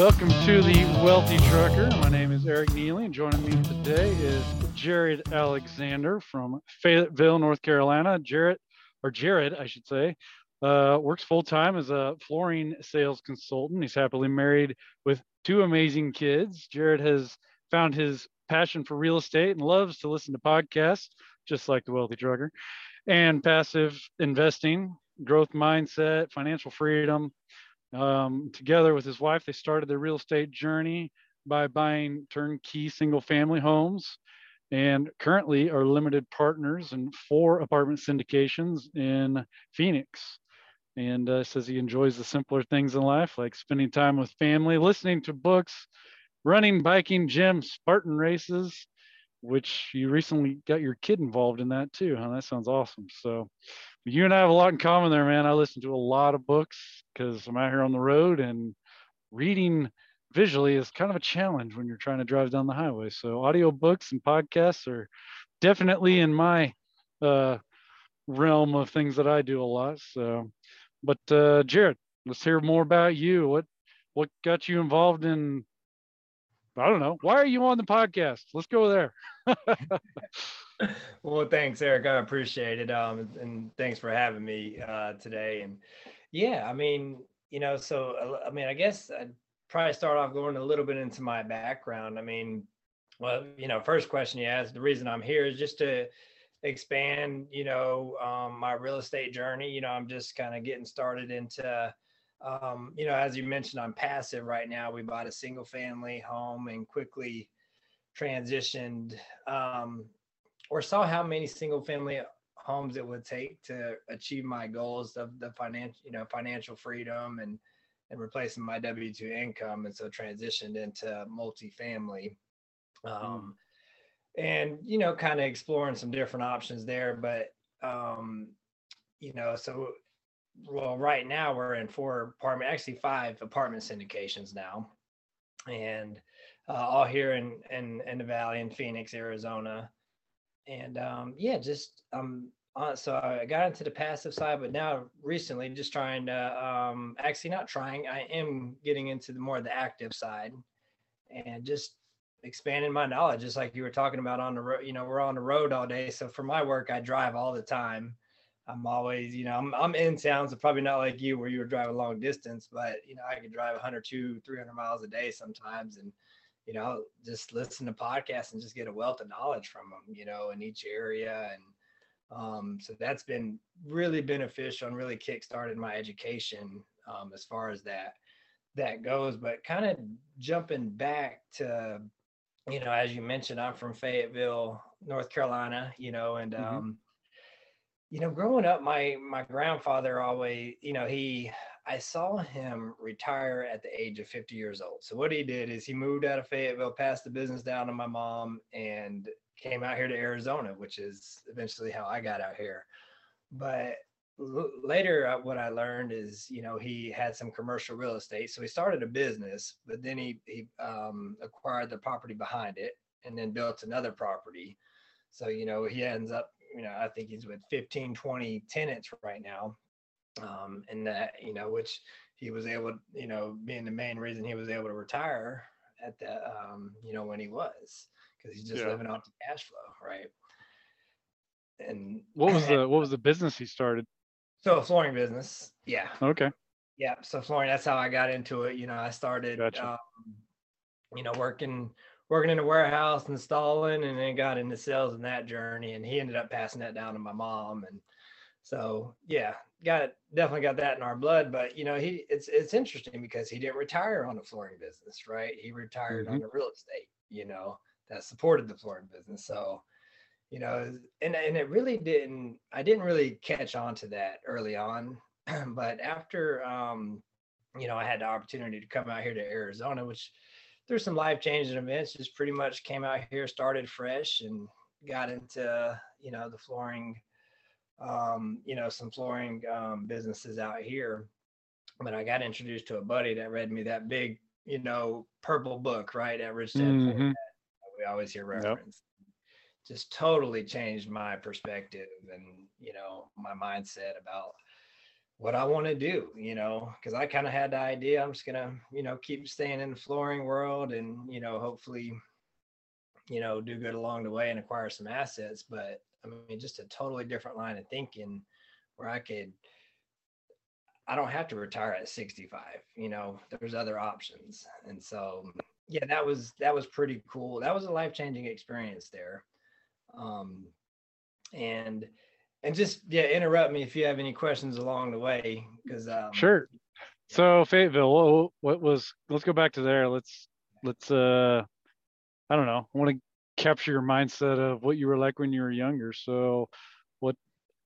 Welcome to the Wealthy Trucker. My name is Eric Neely, and joining me today is Jarod Alexander from Fayetteville, North Carolina. Jared, or Jarod, I should say, uh, works full time as a flooring sales consultant. He's happily married with two amazing kids. Jarod has found his passion for real estate and loves to listen to podcasts, just like the Wealthy Trucker, and passive investing, growth mindset, financial freedom. Um, together with his wife, they started their real estate journey by buying turnkey single family homes and currently are limited partners in four apartment syndications in Phoenix. And uh, says he enjoys the simpler things in life, like spending time with family, listening to books, running, biking, gym, Spartan races, which you recently got your kid involved in that too. Huh? That sounds awesome. So you and I have a lot in common there, man. I listen to a lot of books because I'm out here on the road and reading visually is kind of a challenge when you're trying to drive down the highway. So audio books and podcasts are definitely in my uh, realm of things that I do a lot. So, but uh, Jarod, let's hear more about you. What what got you involved in? I don't know. Why are you on the podcast? Let's go there. well, thanks, Eric. I appreciate it. Um, and thanks for having me uh, today. And yeah, I mean, you know, so uh, I mean, I guess I'd probably start off going a little bit into my background. I mean, well, you know, first question you asked, the reason I'm here is just to expand, you know, um, my real estate journey. You know, I'm just kind of getting started into, um, you know, as you mentioned, I'm passive right now. We bought a single family home and quickly transitioned um, or saw how many single family homes it would take to achieve my goals of the financial, you know, financial freedom and and replacing my W two income, and so transitioned into multifamily, um, and you know, kind of exploring some different options there. But um, you know, so well, right now we're in four apartment, actually five apartment syndications now, and uh, all here in in in the Valley in Phoenix, Arizona, and um, yeah, just um uh, so I got into the passive side, but now recently just trying to um, actually not trying. I am getting into the more of the active side and just expanding my knowledge, just like you were talking about on the road. You know, we're on the road all day, so for my work, I drive all the time. I'm always, you know, I'm I'm in town, so probably not like you where you were driving long distance, but you know, I can drive 100 to 300 miles a day sometimes, and you know, just listen to podcasts and just get a wealth of knowledge from them, you know, in each area and um, so that's been really beneficial and really kickstarted my education um, as far as that that goes. But kind of jumping back to, you know, as you mentioned, I'm from Fayetteville, North Carolina, you know, and mm-hmm. um, you know, growing up, my my grandfather always, you know, he I saw him retire at the age of 50 years old. So what he did is he moved out of Fayetteville, passed the business down to my mom, and came out here to Arizona, which is eventually how I got out here. But later, uh, what I learned is, you know, he had some commercial real estate, so he started a business, but then he he um, acquired the property behind it, and then built another property. So you know, he ends up, you know, I think he's with 15, 20 tenants right now, um, and that you know, which he was able, you know, being the main reason he was able to retire at the, um, you know, when he was because he's just yeah. living off the cash flow, right? And what was the what was the business he started? So a flooring business, yeah. Okay. Yeah, so flooring. That's how I got into it. You know, I started, gotcha. um, you know, working working in a warehouse, installing, and then got into sales in that journey. And he ended up passing that down to my mom, and so yeah, got it. Definitely got that in our blood. But you know, he it's it's interesting because he didn't retire on the flooring business, right? He retired mm-hmm. on the real estate. You know, that supported the flooring business. So, you know, and and it really didn't. I didn't really catch on to that early on, but after, um, you know, I had the opportunity to come out here to Arizona, which there's some life changing events. Just pretty much came out here, started fresh, and got into you know the flooring, um, you know, some flooring um, businesses out here. But I got introduced to a buddy that read me that big, you know, purple book, right? At Rich Dad mm-hmm we always hear reference. Yep. Just totally changed my perspective and you know my mindset about what I want to do, you know, because I kind of had the idea I'm just gonna, you know, keep staying in the flooring world and, you know, hopefully, you know, do good along the way and acquire some assets. But I mean, just a totally different line of thinking where I could, I don't have to retire at 65, you know, there's other options. And so, yeah, that was, that was pretty cool. That was a life changing experience there. Um, and, and just yeah interrupt me if you have any questions along the way because um, sure so fayetteville what, what was let's go back to there let's let's uh i don't know i want to capture your mindset of what you were like when you were younger so what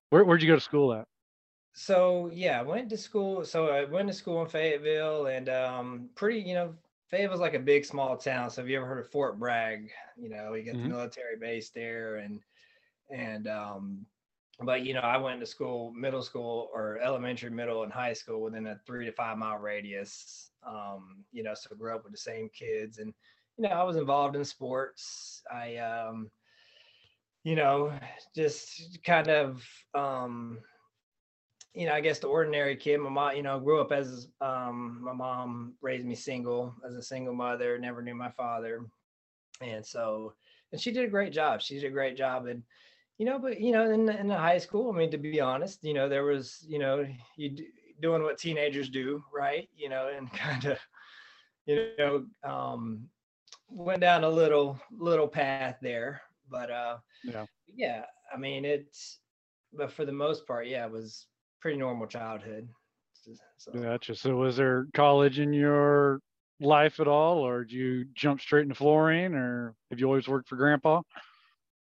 where, where'd you go to school at so yeah i went to school so i went to school in fayetteville and um pretty you know fayetteville's like a big small town so have you ever heard of fort bragg you know you get mm-hmm. the military base there and and um but you know, I went to school, middle school or elementary, middle, and high school within a three to five mile radius. Um, you know, so grew up with the same kids, and you know, I was involved in sports. I, um, you know, just kind of, um, you know, I guess the ordinary kid. My mom, you know, grew up as um, my mom raised me single as a single mother. Never knew my father, and so, and she did a great job. She did a great job, and you know, but you know, in in the high school, I mean, to be honest, you know, there was, you know, you doing what teenagers do, right? You know, and kind of, you know, um, went down a little little path there, but uh, yeah, yeah. I mean, it's, but for the most part, yeah, it was pretty normal childhood. So. Gotcha. So, was there college in your life at all, or did you jump straight into flooring, or have you always worked for Grandpa?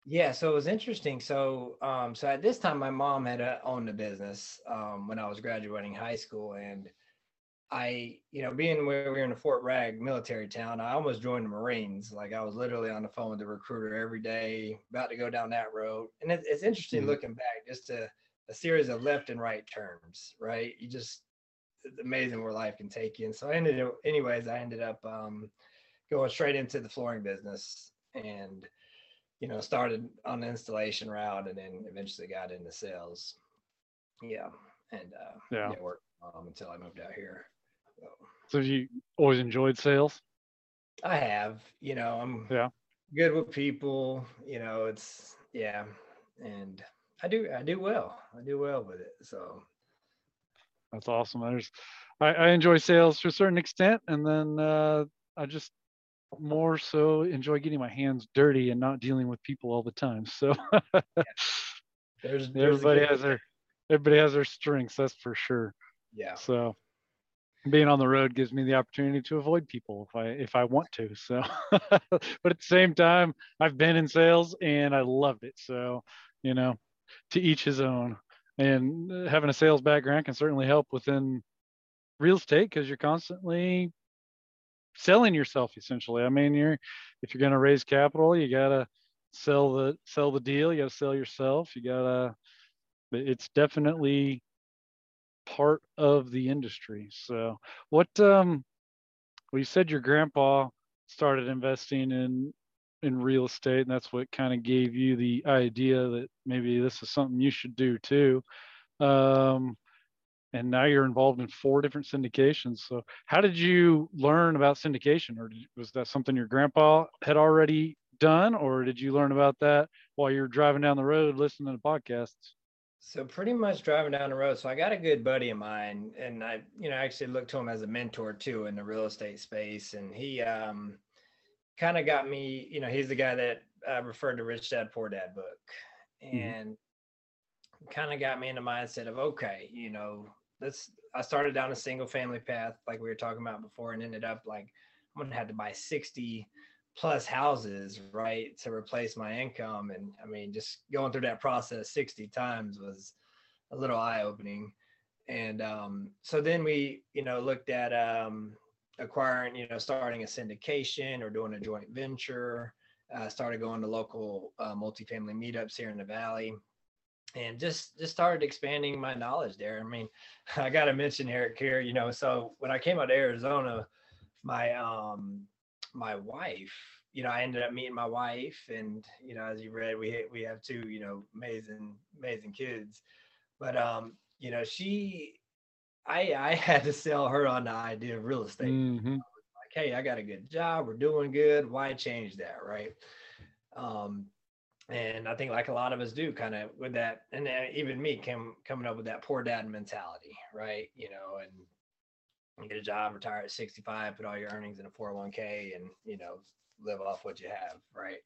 Yeah, so it was interesting. So, um, so at this time, my mom had uh, owned a business um, when I was graduating high school, and I, you know, being where we were in a Fort Bragg military town, I almost joined the Marines. Like I was literally on the phone with the recruiter every day, about to go down that road. And it, it's interesting mm-hmm. looking back, just a, a series of left and right turns, right? You just it's amazing where life can take you. And so I ended up, anyways, I ended up um, going straight into the flooring business and you know, started on the installation route and then eventually got into sales. Yeah. And uh, yeah, yeah worked um, until I moved out here. So. you always enjoyed sales? I have, you know, I'm yeah good with people, you know, it's yeah. And I do I do well. I do well with it. So that's awesome. There's I, I enjoy sales to a certain extent and then uh I just more so enjoy getting my hands dirty and not dealing with people all the time. So there's, there's everybody has their everybody has their strengths, that's for sure. Yeah. So being on the road gives me the opportunity to avoid people if I if I want to. So but at the same time, I've been in sales and I loved it. So, you know, to each his own. And uh, having a sales background can certainly help within real estate because you're constantly selling yourself essentially. I mean, you're if you're going to raise capital, you got to sell the sell the deal. You got to sell yourself. You got to. It's definitely part of the industry. So, what um, well, you said your grandpa started investing in in real estate, and that's what kind of gave you the idea that maybe this is something you should do too. Um, and now you're involved in four different syndications. So, how did you learn about syndication, or was that something your grandpa had already done, or did you learn about that while you're driving down the road listening to podcasts? So, pretty much driving down the road. So, I got a good buddy of mine, and I, you know, actually looked to him as a mentor too in the real estate space, and he um, kind of got me. You know, he's the guy that uh, referred to Rich Dad Poor Dad book, mm-hmm. and. Mm-hmm kind of got me in the mindset of okay, you know, that's I started down a single family path like we were talking about before and ended up like I'm gonna have to buy 60 plus houses right to replace my income and I mean just going through that process 60 times was a little eye opening and um, so then we you know looked at um, acquiring you know starting a syndication or doing a joint venture uh, started going to local uh, multifamily meetups here in the valley and just just started expanding my knowledge there. I mean, I got to mention Eric here, you know. So when I came out to Arizona, my um my wife, you know, I ended up meeting my wife, and you know, as you read, we we have two, you know, amazing amazing kids. But um, you know, she I I had to sell her on the idea of real estate. Mm-hmm. Like, hey, I got a good job, we're doing good. Why change that, right? Um, and I think like a lot of us do, kind of with that, and even me came coming up with that poor dad mentality, right? You know, and get a job, retire at 65, put all your earnings in a 401k, and you know, live off what you have, right?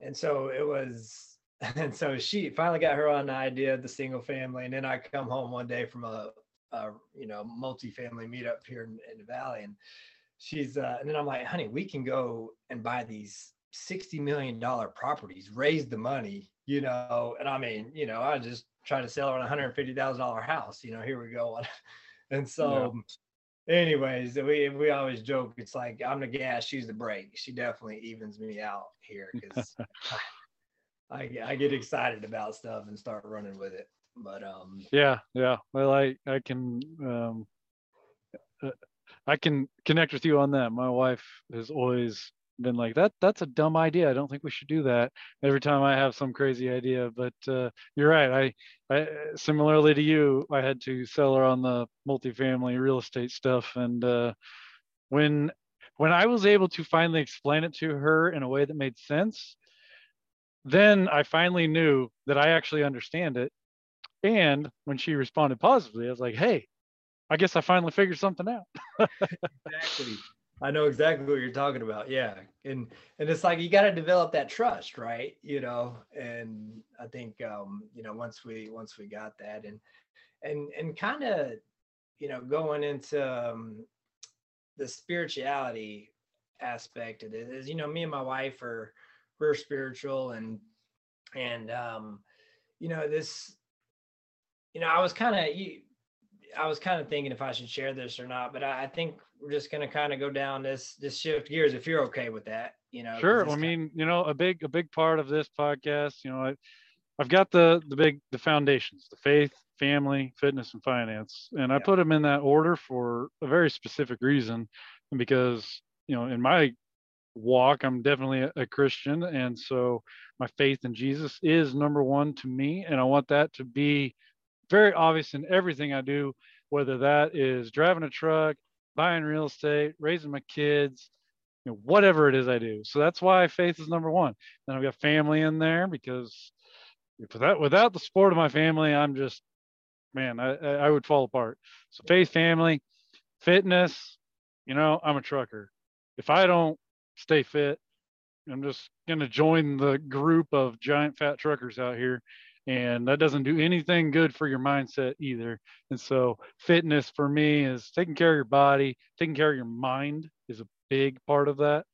And so it was and so she finally got her on the idea of the single family and then i come home one day from a, a you know multi-family meetup here in, in the valley and she's uh, and then i'm like honey we can go and buy these 60 million dollar properties raise the money you know and i mean you know i just try to sell her a 150 thousand dollar house you know here we go and so yeah. Anyways we we always joke it's like i'm the gas she's the brake she definitely evens me out here because I, I get excited about stuff and start running with it. But um yeah, yeah. Well, I I can um uh, I can connect with you on that. My wife has always been like that that's a dumb idea. I don't think we should do that. Every time I have some crazy idea, but uh, you're right. I I similarly to you, I had to sell her on the multifamily real estate stuff and uh when when I was able to finally explain it to her in a way that made sense, then I finally knew that I actually understand it. And when she responded positively, I was like, hey, I guess I finally figured something out. exactly. I know exactly what you're talking about. Yeah. And and it's like you got to develop that trust, right? You know, and I think um, you know, once we once we got that and and and kind of you know, going into um, the spirituality aspect of it is, you know, me and my wife are we're spiritual and and um you know this you know i was kind of i was kind of thinking if i should share this or not but i, I think we're just going to kind of go down this this shift gears if you're okay with that you know sure i mean you know a big a big part of this podcast you know I, i've got the the big the foundations the faith family fitness and finance and i put them in that order for a very specific reason And because you know in my walk. I'm definitely a, a, Christian. And so my faith in Jesus is number one to me. And I want that to be very obvious in everything I do, whether that is driving a truck, buying real estate, raising my kids, you know, whatever it is I do. So that's why faith is number one. Then I've got family in there because without, without the support of my family, I'm just, man, I, I would fall apart. So faith, family, fitness, you know, I'm a trucker. If I don't stay fit. I'm just going to join the group of giant fat truckers out here. And that doesn't do anything good for your mindset either. And so, fitness for me is taking care of your body, taking care of your mind is a big part of that.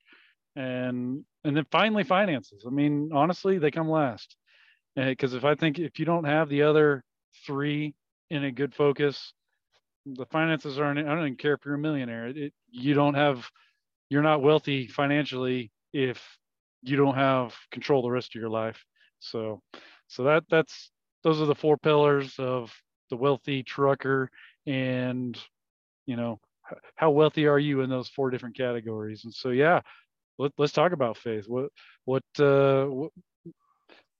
And and then finally, finances. I mean, honestly, they come last. Eh, because if I think if you don't have the other three in a good focus, the finances aren't. I don't even care if you're a millionaire. It, you don't have you're not wealthy financially if you don't have control the rest of your life. So, so that that's those are the four pillars of the wealthy trucker, and you know how wealthy are you in those four different categories. And so, yeah, let, us talk about faith. What what uh, what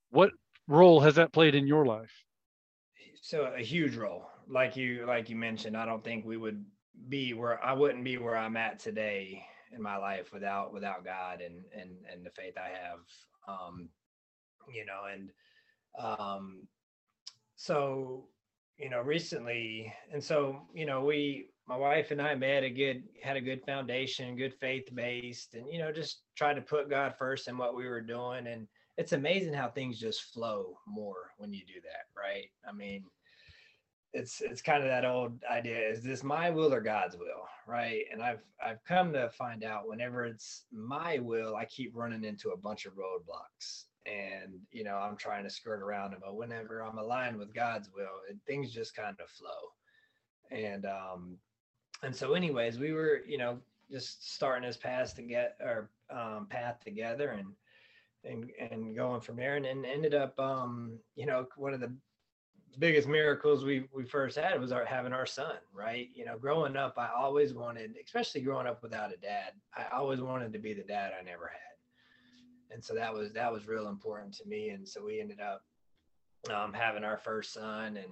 what role has that played in your life? So a huge role, like you like you mentioned. I don't think we would be where I wouldn't be where I'm at today in my life without without God and and and the faith I have. Um, you know, and um, so you know recently, and so you know we my wife and I met a good had a good foundation, good faith based, and you know just tried to put God first in what we were doing, and it's amazing how things just flow more when you do that, right? I mean, it's it's kind of that old idea is this my will or god's will right? And i've i've come to find out whenever it's my will i keep running into a bunch of roadblocks and you know i'm trying to skirt around them but whenever i'm aligned with god's will it, things just kind of flow. And um and so anyways we were you know just starting this path to get our um, path together and and and going from there and, and ended up um you know one of the biggest miracles we we first had was our having our son right? You know growing up i always wanted especially growing up without a dad i always wanted to be the dad i never had and so that was that was real important to me and so we ended up um, having our first son and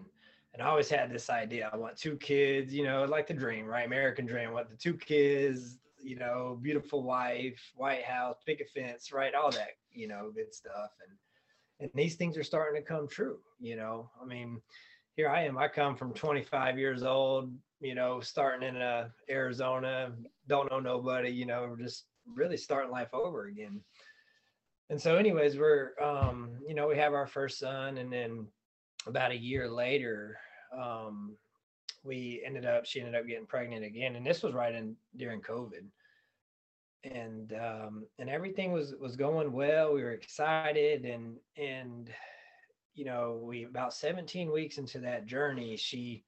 and I always had this idea. I want two kids, you know, like the dream, right? American dream. I want the two kids, you know, beautiful wife, White House, picket fence, right? All that, you know, good stuff. And and these things are starting to come true, you know. I mean, here I am. I come from 25 years old, you know, starting in uh, Arizona, don't know nobody, you know, just really starting life over again. And so, anyways, we're, um, you know, we have our first son, and then about a year later, um, we ended up, she ended up getting pregnant again, and this was right in during COVID, and um, and everything was was going well. We were excited, and and you know, we about 17 weeks into that journey, she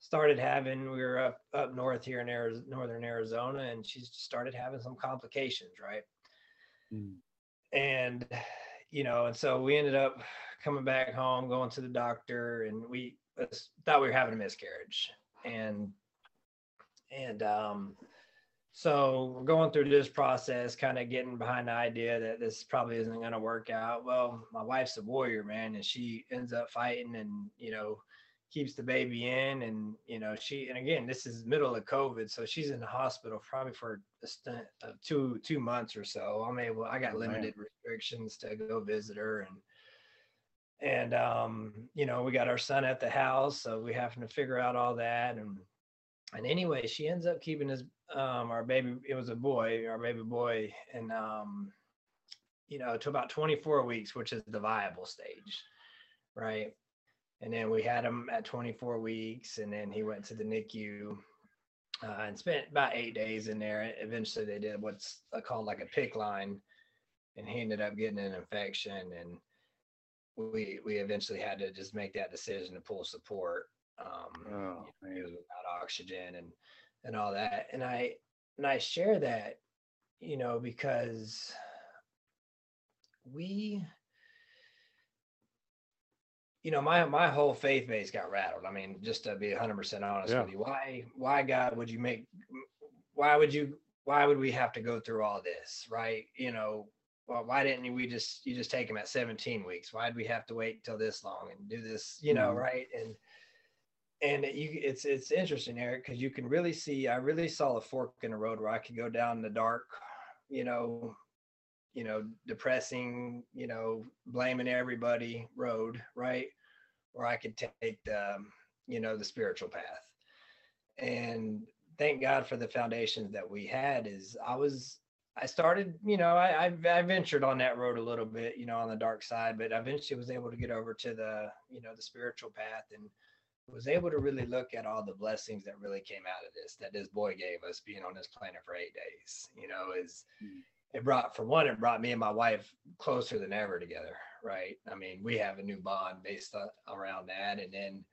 started having we were up up north here in Arizona, northern Arizona, and she started having some complications, right? Mm. And you know, and so we ended up coming back home, going to the doctor, and we thought we were having a miscarriage, and and um, so we're going through this process, kind of getting behind the idea that this probably isn't going to work out. Well, my wife's a warrior, man, and she ends up fighting, and you know keeps the baby in and you know she and again this is middle of covid so she's in the hospital probably for a stint of two two months or so. I'm able i got oh, limited man. restrictions to go visit her and and um you know we got our son at the house so we having to figure out all that. And and anyway she ends up keeping his um our baby it was a boy our baby boy and um you know to about 24 weeks which is the viable stage right and then we had him at 24 weeks and then he went to the nicu uh, and spent about eight days in there. Eventually they did what's called like a PICC line and he ended up getting an infection and we we eventually had to just make that decision to pull support. Um oh, you know, without oxygen and and all that. And i and i share that you know because we you know, my my whole faith base got rattled. I mean, just to be 100% honest yeah. with you, why why God would you make why would you why would we have to go through all this, right? You know, well, why didn't we just you just take him at 17 weeks? Why'd we have to wait till this long and do this, you know, mm-hmm. right? And and you it's it's interesting, Eric, because you can really see I really saw a fork in the road where I could go down in the dark, you know, you know, depressing, you know, blaming everybody road, right? Or I could take the, um, you know, the spiritual path. And thank God for the foundations that we had. Is I was, I started, you know, I, I, I ventured on that road a little bit, you know, on the dark side, but eventually was able to get over to the, you know, the spiritual path and was able to really look at all the blessings that really came out of this that this boy gave us being on this planet for eight days you know is mm it brought for one it brought me and my wife closer than ever together right? I mean we have a new bond based on, around that. And then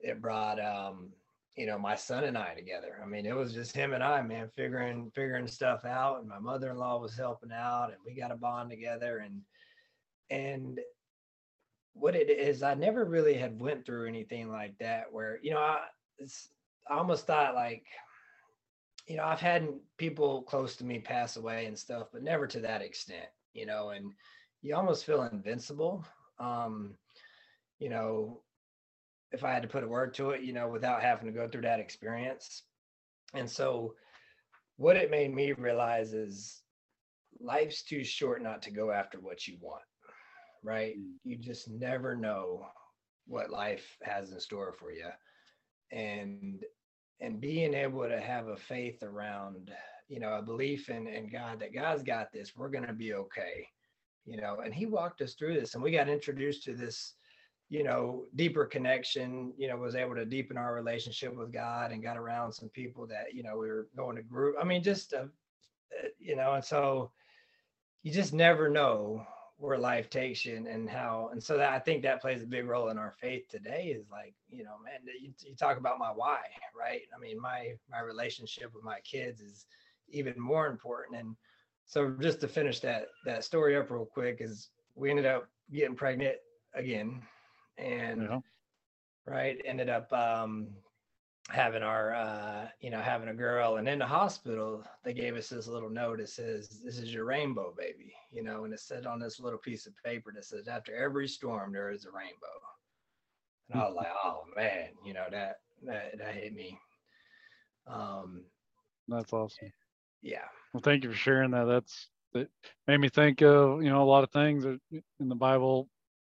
it brought um you know my son and i together. I mean it was just him and i man figuring figuring stuff out. And my mother-in-law was helping out and we got a bond together. And and what it is i never really had went through anything like that where you know i I almost thought like you know, I've had people close to me pass away and stuff, but never to that extent, you know, and you almost feel invincible. Um, you know, if I had to put a word to it, you know, without having to go through that experience. And so what it made me realize is life's too short not to go after what you want. Right? Mm. You just never know what life has in store for you. And and being able to have a faith around you know a belief in in god that god's got this we're going to be okay you know and he walked us through this and we got introduced to this you know deeper connection you know was able to deepen our relationship with god and got around some people that you know we were going to group i mean just uh, you know and so you just never know where life takes you and, and how and so that i think that plays a big role in our faith today is like you know man you, you talk about my why right i mean my my relationship with my kids is even more important and so just to finish that that story up real quick is we ended up getting pregnant again and yeah. right ended up um having our uh you know having a girl and in the hospital they gave us this little note that says this is your rainbow baby you know and it said on this little piece of paper that says after every storm there is a rainbow And I was like, oh man, you know, that that that hit me. Um that's awesome. Yeah. Well, thank you for sharing that. That's that made me think of, you know, a lot of things in the Bible.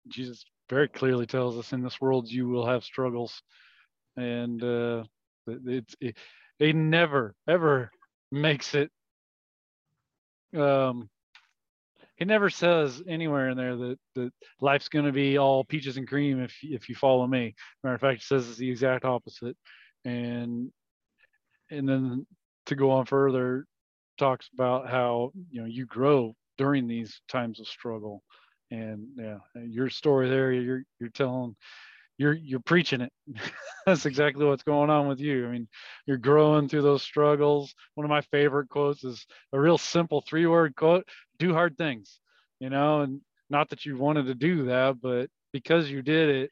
Jesus very clearly tells us in this world you will have struggles. And uh it's it, he never ever makes it um he never says anywhere in there that that life's going to be all peaches and cream if if you follow me. Matter of fact, he says it's the exact opposite. And and then to go on further, talks about how you know you grow during these times of struggle. And yeah, your story there, you're you're telling you're you're preaching it. That's exactly what's going on with you. I mean, you're growing through those struggles. One of my favorite quotes is a real simple three-word quote: "Do hard things." You know, and not that you wanted to do that, but because you did it,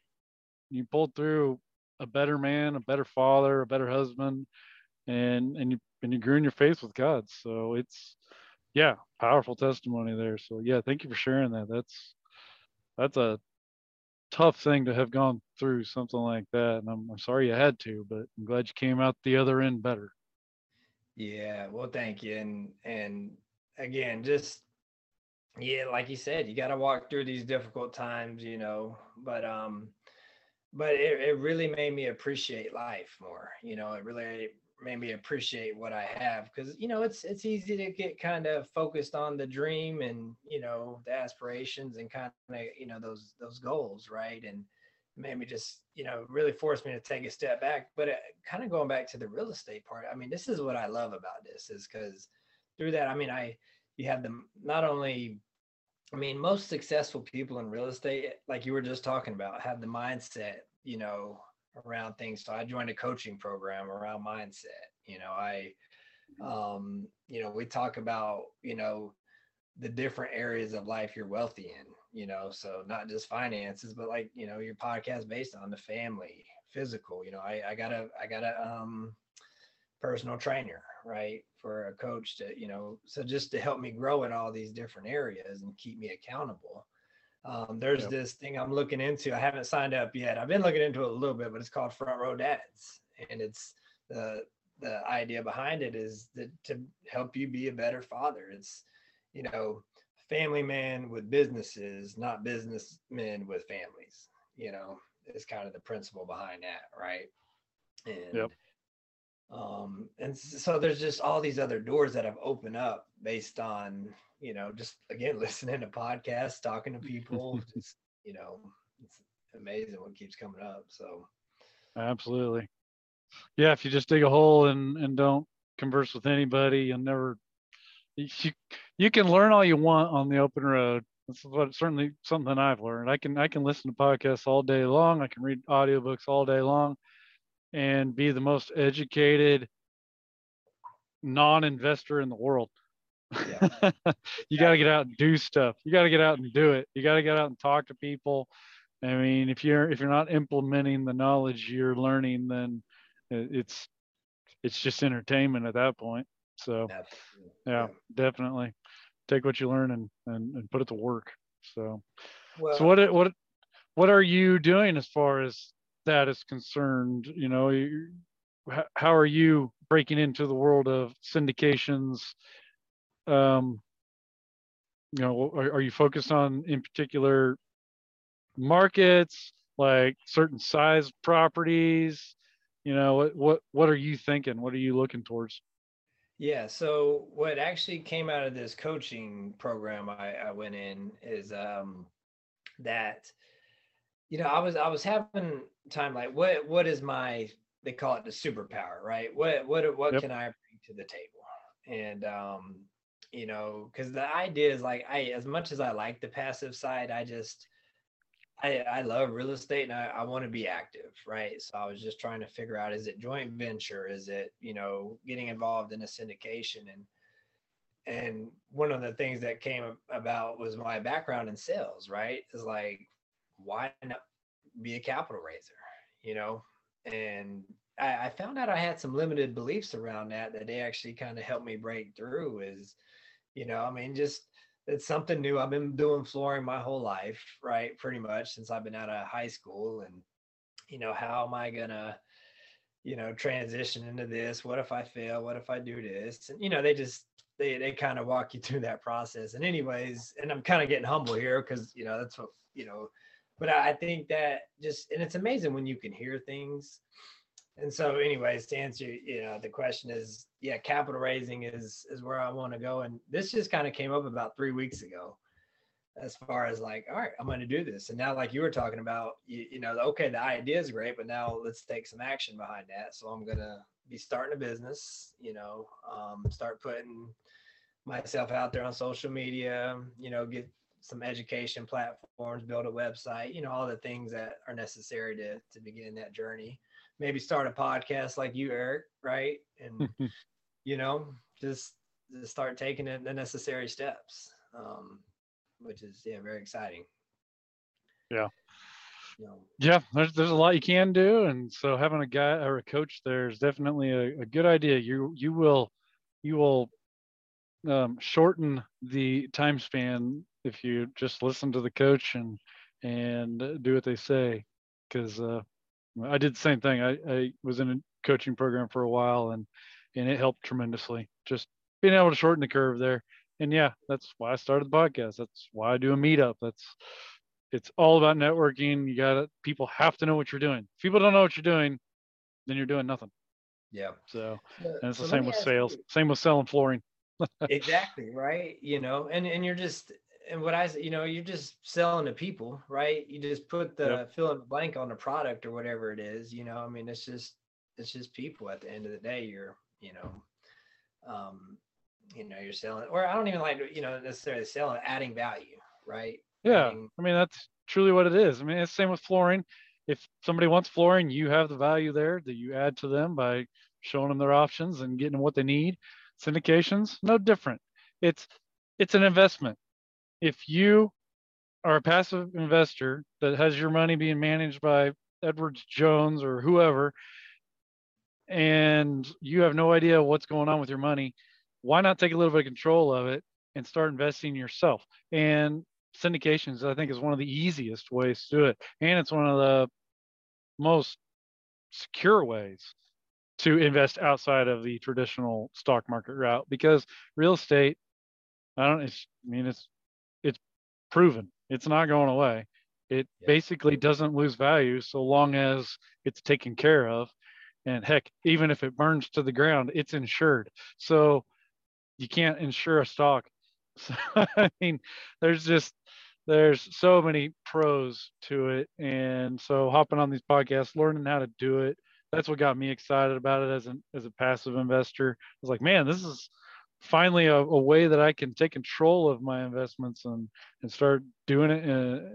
you pulled through a better man, a better father, a better husband, and and you and you grew in your faith with God. So it's yeah, powerful testimony there. So yeah, thank you for sharing that. That's that's a tough thing to have gone through something like that. And I'm, I'm sorry you had to, but I'm glad you came out the other end better. Yeah, well, thank you. And and again, just yeah, like you said, you got to walk through these difficult times, you know. But um, but it, it really made me appreciate life more. You know, it really made me appreciate what I have because you know it's it's easy to get kind of focused on the dream and you know the aspirations and kind of you know those those goals right? And made me just you know really forced me to take a step back. But uh, it, kind of going back to the real estate part I mean this is what I love about this is because through that I mean I you have them not only I mean most successful people in real estate like you were just talking about have the mindset you know around things. So I joined a coaching program around mindset. You know, I, um, you know, we talk about, you know, the different areas of life you're wealthy in, you know, so not just finances, but like, you know, your podcast based on the family, physical, you know, I, I got a, I got a, um, personal trainer, right. For a coach to, you know, so just to help me grow in all these different areas and keep me accountable. Um, there's yep. this thing I'm looking into. I haven't signed up yet. I've been looking into it a little bit, but it's called Front Row Dads, and it's the the idea behind it is that to help you be a better father. It's you know family man with businesses, not businessmen with families. You know, is kind of the principle behind that, right? And yep. Um, and so there's just all these other doors that have opened up based on you know, just again listening to podcasts, talking to people, just you know, it's amazing what keeps coming up. So absolutely. Yeah, if you just dig a hole and and don't converse with anybody, you'll never you you can learn all you want on the open road. That's what certainly something I've learned. I can I can listen to podcasts all day long. I can read audiobooks all day long and be the most educated non-investor in the world. Yeah. you got to get out and do stuff. You got to get out and do it. You got to get out and talk to people. I mean, if you're if you're not implementing the knowledge you're learning, then it's it's just entertainment at that point. So, yeah, yeah, definitely take what you learn and, and and put it to work. So, well, so what what what are you doing as far as that is concerned? You know, how are you breaking into the world of syndications um, you know, are, are you focused on in particular markets, like certain size properties? You know, what what what are you thinking? What are you looking towards? Yeah. So what actually came out of this coaching program I, I went in is um, that, you know, I was I was having time like what what is my they call it the superpower, right? What what what yep. can I bring to the table? And um, you know, because the idea is like I as much as I like the passive side, I just I I love real estate and I, I want to be active, right? So I was just trying to figure out is it joint venture? Is it, you know, getting involved in a syndication and and one of the things that came about was my background in sales, right? Is like, why not be a capital raiser, you know? And I, I found out I had some limited beliefs around that that they actually kind of helped me break through is you know, I mean, just it's something new. I've been doing flooring my whole life, right? Pretty much since I've been out of high school. And you know, how am I gonna, you know, transition into this? What if I fail? What if I do this? And you know, they just they they kind of walk you through that process. And anyways, and I'm kind of getting humble here because you know that's what you know. But I think that just and it's amazing when you can hear things. And so, anyways, to answer you know the question is, yeah, capital raising is is where I want to go. And this just kind of came up about three weeks ago as far as like, all right, I'm going to do this. And now, like you were talking about, you, you know, okay, the idea is great, but now let's take some action behind that. So I'm to be starting a business, you know, um, start putting myself out there on social media, you know, get some education platforms, build a website, you know, all the things that are necessary to, to begin that journey. Maybe start a podcast like you, Eric, right? And, you know, just, just start taking the necessary steps. Um, which is yeah very exciting. Yeah. Yeah, there's there's a lot you can do, and so having a guy or a coach there is definitely a, a good idea. You you will you will um, shorten the time span if you just listen to the coach and and do what they say. Because uh, I did the same thing. I, I was in a coaching program for a while, and and it helped tremendously. Just being able to shorten the curve there and yeah, that's why I started the podcast. That's why I do a meetup. That's it's all about networking. You got to people have to know what you're doing. If people don't know what you're doing, then you're doing nothing. Yeah. So, and it's so the same with sales. You. Same with selling flooring. exactly right. You know, and and you're just and what I say, you know you're just selling to people, right? You just put the yep. fill in the blank on the product or whatever it is. You know, I mean, it's just it's just people. At the end of the day, you're you know, um, you know you're selling or i don't even like you know necessarily selling adding value right yeah i mean that's truly what it is i mean it's same with flooring if somebody wants flooring you have the value there that you add to them by showing them their options and getting what they need syndications no different it's it's an investment if you are a passive investor that has your money being managed by edwards jones or whoever and you have no idea what's going on with your money why not take a little bit of control of it and start investing yourself? And syndications, I think, is one of the easiest ways to do it. And it's one of the most secure ways to invest outside of the traditional stock market route because real estate, I don't, I mean, it's proven it's not going away. It yeah. basically doesn't lose value so long as it's taken care of. And heck, even if it burns to the ground, it's insured. So you can't insure a stock. So, I mean, there's just there's so many pros to it, and so hopping on these podcasts, learning how to do it, that's what got me excited about it as an as a passive investor. I was like, man, this is finally a, a way that I can take control of my investments and and start doing it in, uh,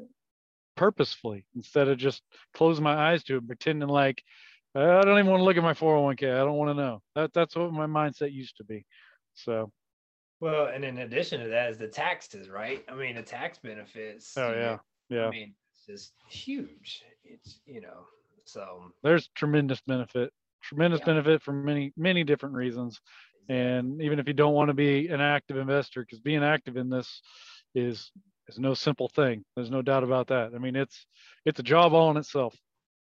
purposefully instead of just closing my eyes to it, pretending like I don't even want to look at my 401k. I don't want to know. That that's what my mindset used to be. So, well, and in addition to that is the taxes, right? I mean, the tax benefits. Oh yeah, yeah. I mean, it's just huge. It's you know, so there's tremendous benefit, tremendous yeah. benefit for many many different reasons. And even if you don't want to be an active investor, because being active in this is is no simple thing. There's no doubt about that. I mean, it's it's a job all in itself.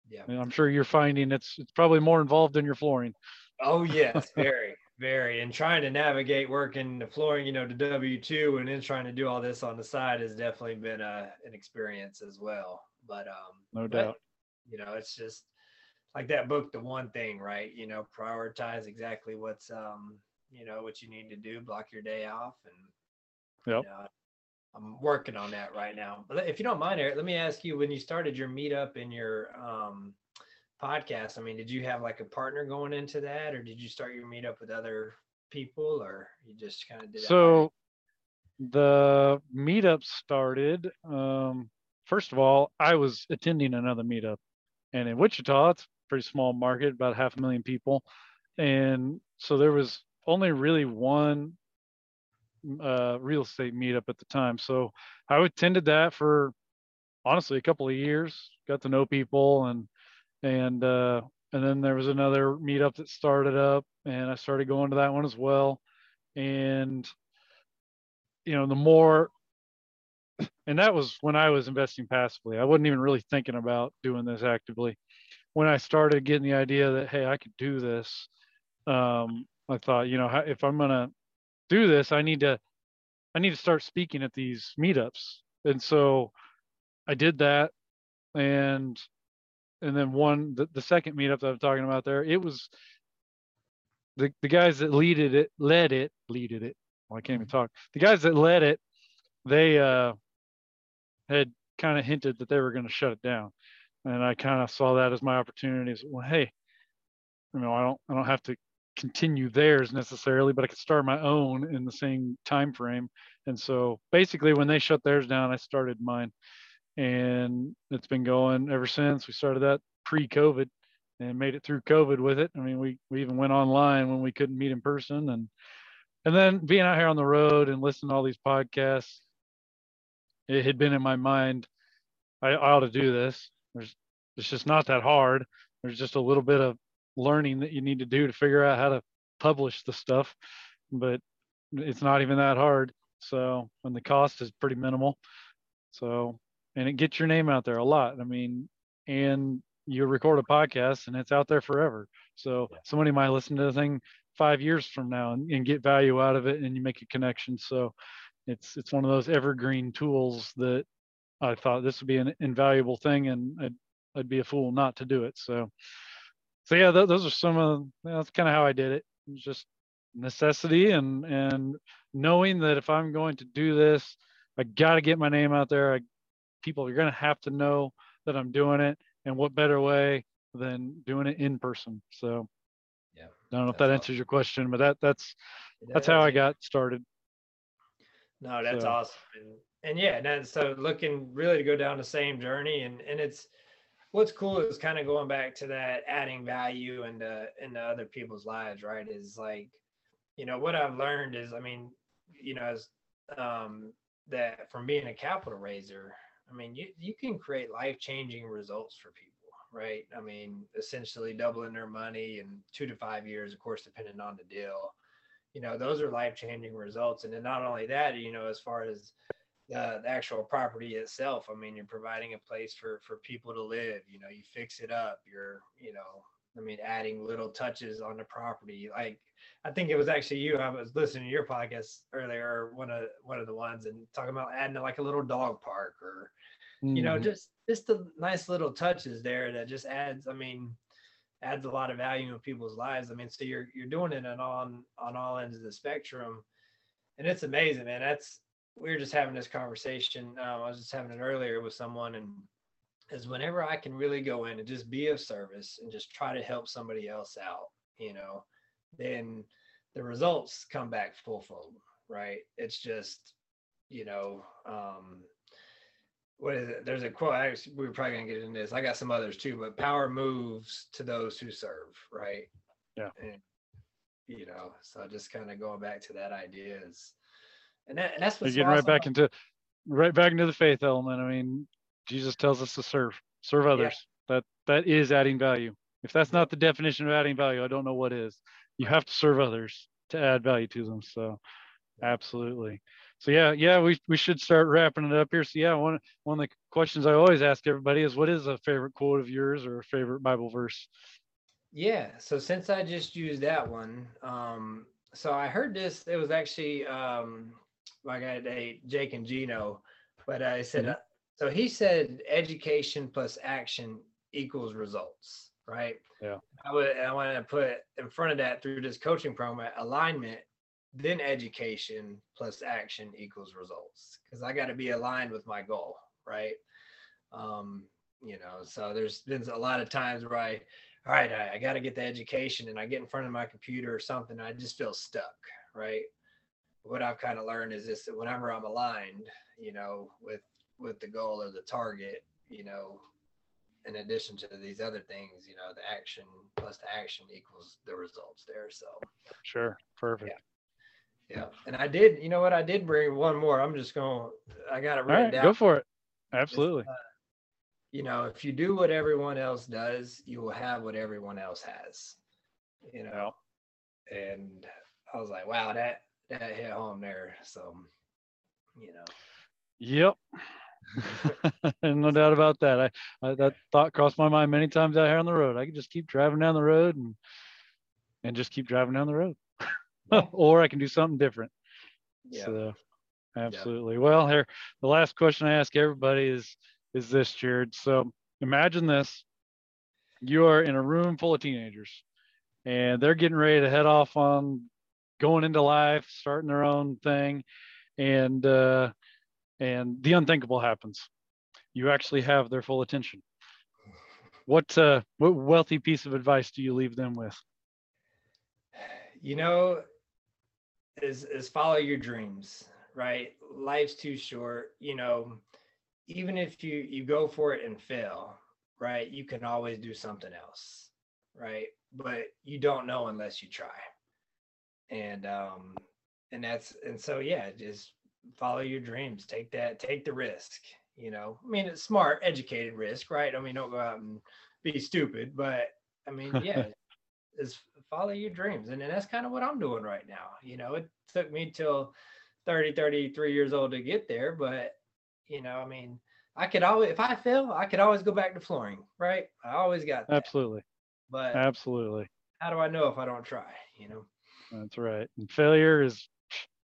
Yeah. I I'm sure you're finding it's it's probably more involved in your flooring. Oh yes, very very and trying to navigate working the flooring you know to w2 and then trying to do all this on the side has definitely been a, an experience as well but um no but, doubt you know it's just like that book the one thing right you know prioritize exactly what's um you know what you need to do block your day off and yep. You know, i'm working on that right now but if you don't mind eric let me ask you when you started your meetup in your um podcast, I mean, did you have like a partner going into that, or did you start your meetup with other people, or you just kind of did? So the meetup started. Um, first of all, I was attending another meetup, and in Wichita, it's pretty small market, about half a million people, and so there was only really one uh, real estate meetup at the time. So I attended that for honestly a couple of years, got to know people and and uh, and then there was another meetup that started up, and I started going to that one as well. And you know, the more, and that was when I was investing passively. I wasn't even really thinking about doing this actively. When I started getting the idea that hey, I could do this, um, I thought, you know, if I'm gonna do this, I need to I need to start speaking at these meetups. And so I did that and and then one the, the second meetup that I'm talking about there, it was the, the guys that leaded it led it leaded it. Well, I can't even talk. The guys that led it, they uh had kind of hinted that they were going to shut it down. And I kind of saw that as my opportunity. As, well, hey, you know, I don't I don't have to continue theirs necessarily, but I could start my own in the same time frame. And so basically when they shut theirs down, I started mine. And it's been going ever since. We started that pre-COVID and made it through COVID with it. I mean, we we even went online when we couldn't meet in person and and then being out here on the road and listening to all these podcasts, it had been in my mind, I, I ought to do this. There's it's just not that hard. There's just a little bit of learning that you need to do to figure out how to publish the stuff, but it's not even that hard. So, and the cost is pretty minimal. So, and it gets your name out there a lot. I mean, and you record a podcast and it's out there forever. So yeah. somebody might listen to the thing five years from now and, and, get value out of it and you make a connection. So it's it's one of those evergreen tools that I thought this would be an invaluable thing and I'd, I'd be a fool not to do it. So so yeah, th- those are some of that's kind of how I did it. it just necessity and and knowing that if I'm going to do this, I got to get my name out there. I, people are going to have to know that I'm doing it, and what better way than doing it in person? So, yeah, I don't know if that awesome. answers your question, but that that's that's how I got started. No, that's so. awesome, and, and yeah, and so looking really to go down the same journey, and and it's what's cool is kind of going back to that adding value into into other people's lives, right? Is like, you know, what I've learned is, I mean, you know, as um, that from being a capital raiser, I mean, you you can create life changing results for people, right? I mean, essentially doubling their money in two to five years, of course, depending on the deal. You know, those are life changing results, and then not only that, you know, as far as the, the actual property itself. I mean, you're providing a place for for people to live. You know, you fix it up. You're, you know, I mean, adding little touches on the property. Like, I think it was actually you. I was listening to your podcast earlier, one of one of the ones, and talking about adding like a little dog park or, mm-hmm. you know, mm-hmm. just just the nice little touches there that just adds. I mean, adds a lot of value in people's lives. I mean, so you're you're doing it on on all ends of the spectrum, and it's amazing, man. That's we were just having this conversation. Um, I was just having it earlier with someone, and is whenever I can really go in and just be of service and just try to help somebody else out, you know, then the results come back full fold, right? It's just, you know, um, what is it? There's a quote. Actually, we are probably gonna get into this. I got some others too, but power moves to those who serve, right? Yeah. And, you know, so just kind of going back to that idea is and, that, and that's what's getting right back into right back into the faith element. I mean, Jesus tells us to serve, serve others. Yeah. That that is adding value. If that's not the definition of adding value, I don't know what is. You have to serve others to add value to them. So absolutely. So yeah, yeah, we, we should start wrapping it up here. So yeah, one one of the questions I always ask everybody is what is a favorite quote of yours or a favorite Bible verse? Yeah. So since I just used that one, um, so I heard this, it was actually um like I a Jake and Gino, but I said, mm-hmm. uh, so he said education plus action equals results, right? Yeah. I would, I want to put in front of that through this coaching program alignment, then education plus action equals results. Cause I got to be aligned with my goal, right? Um, you know, so there's been a lot of times where I, all right, I, I got to get the education and I get in front of my computer or something. I just feel stuck, right? What I've kind of learned is this: that whenever I'm aligned, you know, with with the goal or the target, you know, in addition to these other things, you know, the action plus the action equals the results there. So sure, perfect. Yeah. yeah. And I did, you know what? I did bring one more. I'm just going. To I got it written right, down. Go for it. Absolutely. Uh, you know, if you do what everyone else does, you will have what everyone else has. You know, yeah. and I was like, wow, that that hit home there. So, you know. Yep. and no doubt about that. I, I, that thought crossed my mind many times out here on the road. I could just keep driving down the road and and just keep driving down the road, or I can do something different. Yeah. So, absolutely. Yeah. Well, here the last question I ask everybody is is this, Jarod. So imagine this: you are in a room full of teenagers, and they're getting ready to head off on going into life, starting their own thing, and uh, and the unthinkable happens. You actually have their full attention. What uh, what wealthy piece of advice do you leave them with? You know, is is follow your dreams, right? Life's too short. You know, even if you you go for it and fail, right? You can always do something else, right? But you don't know unless you try. And um and that's and so yeah, just follow your dreams. Take that take the risk you know? I mean it's smart educated risk right? I mean don't go out and be stupid but i mean yeah is follow your dreams. And, and that's kind of what i'm doing right now you know? It took me till 30 33 years old to get there but you know i mean i could always if i fail i could always go back to flooring right? I always got that. absolutely. But absolutely. how do i know if i don't try you know that's right and failure is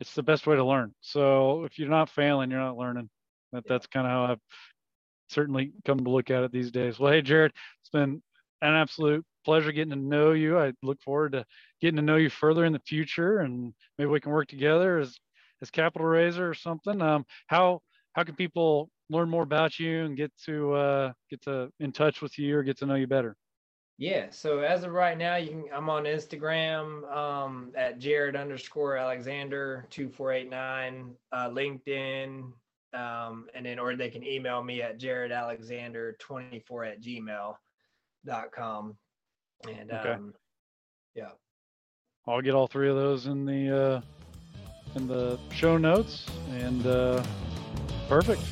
it's the best way to learn. So if you're not failing, you're not learning. That that's kind of how I've certainly come to look at it these days. Well, hey Jarod, it's been an absolute pleasure getting to know you. I look forward to getting to know you further in the future, and maybe we can work together as as capital raiser or something. Um, how how can people learn more about you and get to uh, get to in touch with you or get to know you better? Yeah. So as of right now, you can. I'm on Instagram um, at Jarod underscore Alexander two four eight nine, uh, LinkedIn, um, and then or they can email me at Jarod Alexander twenty four at gmail dot com. And okay. um, yeah, I'll get all three of those in the uh, in the show notes. And uh, perfect.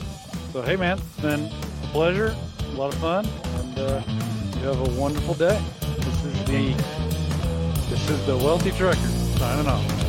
So hey, man, it's been a pleasure, a lot of fun, and. Uh, you have a wonderful day. This is the this is the Wealthy Trucker signing off.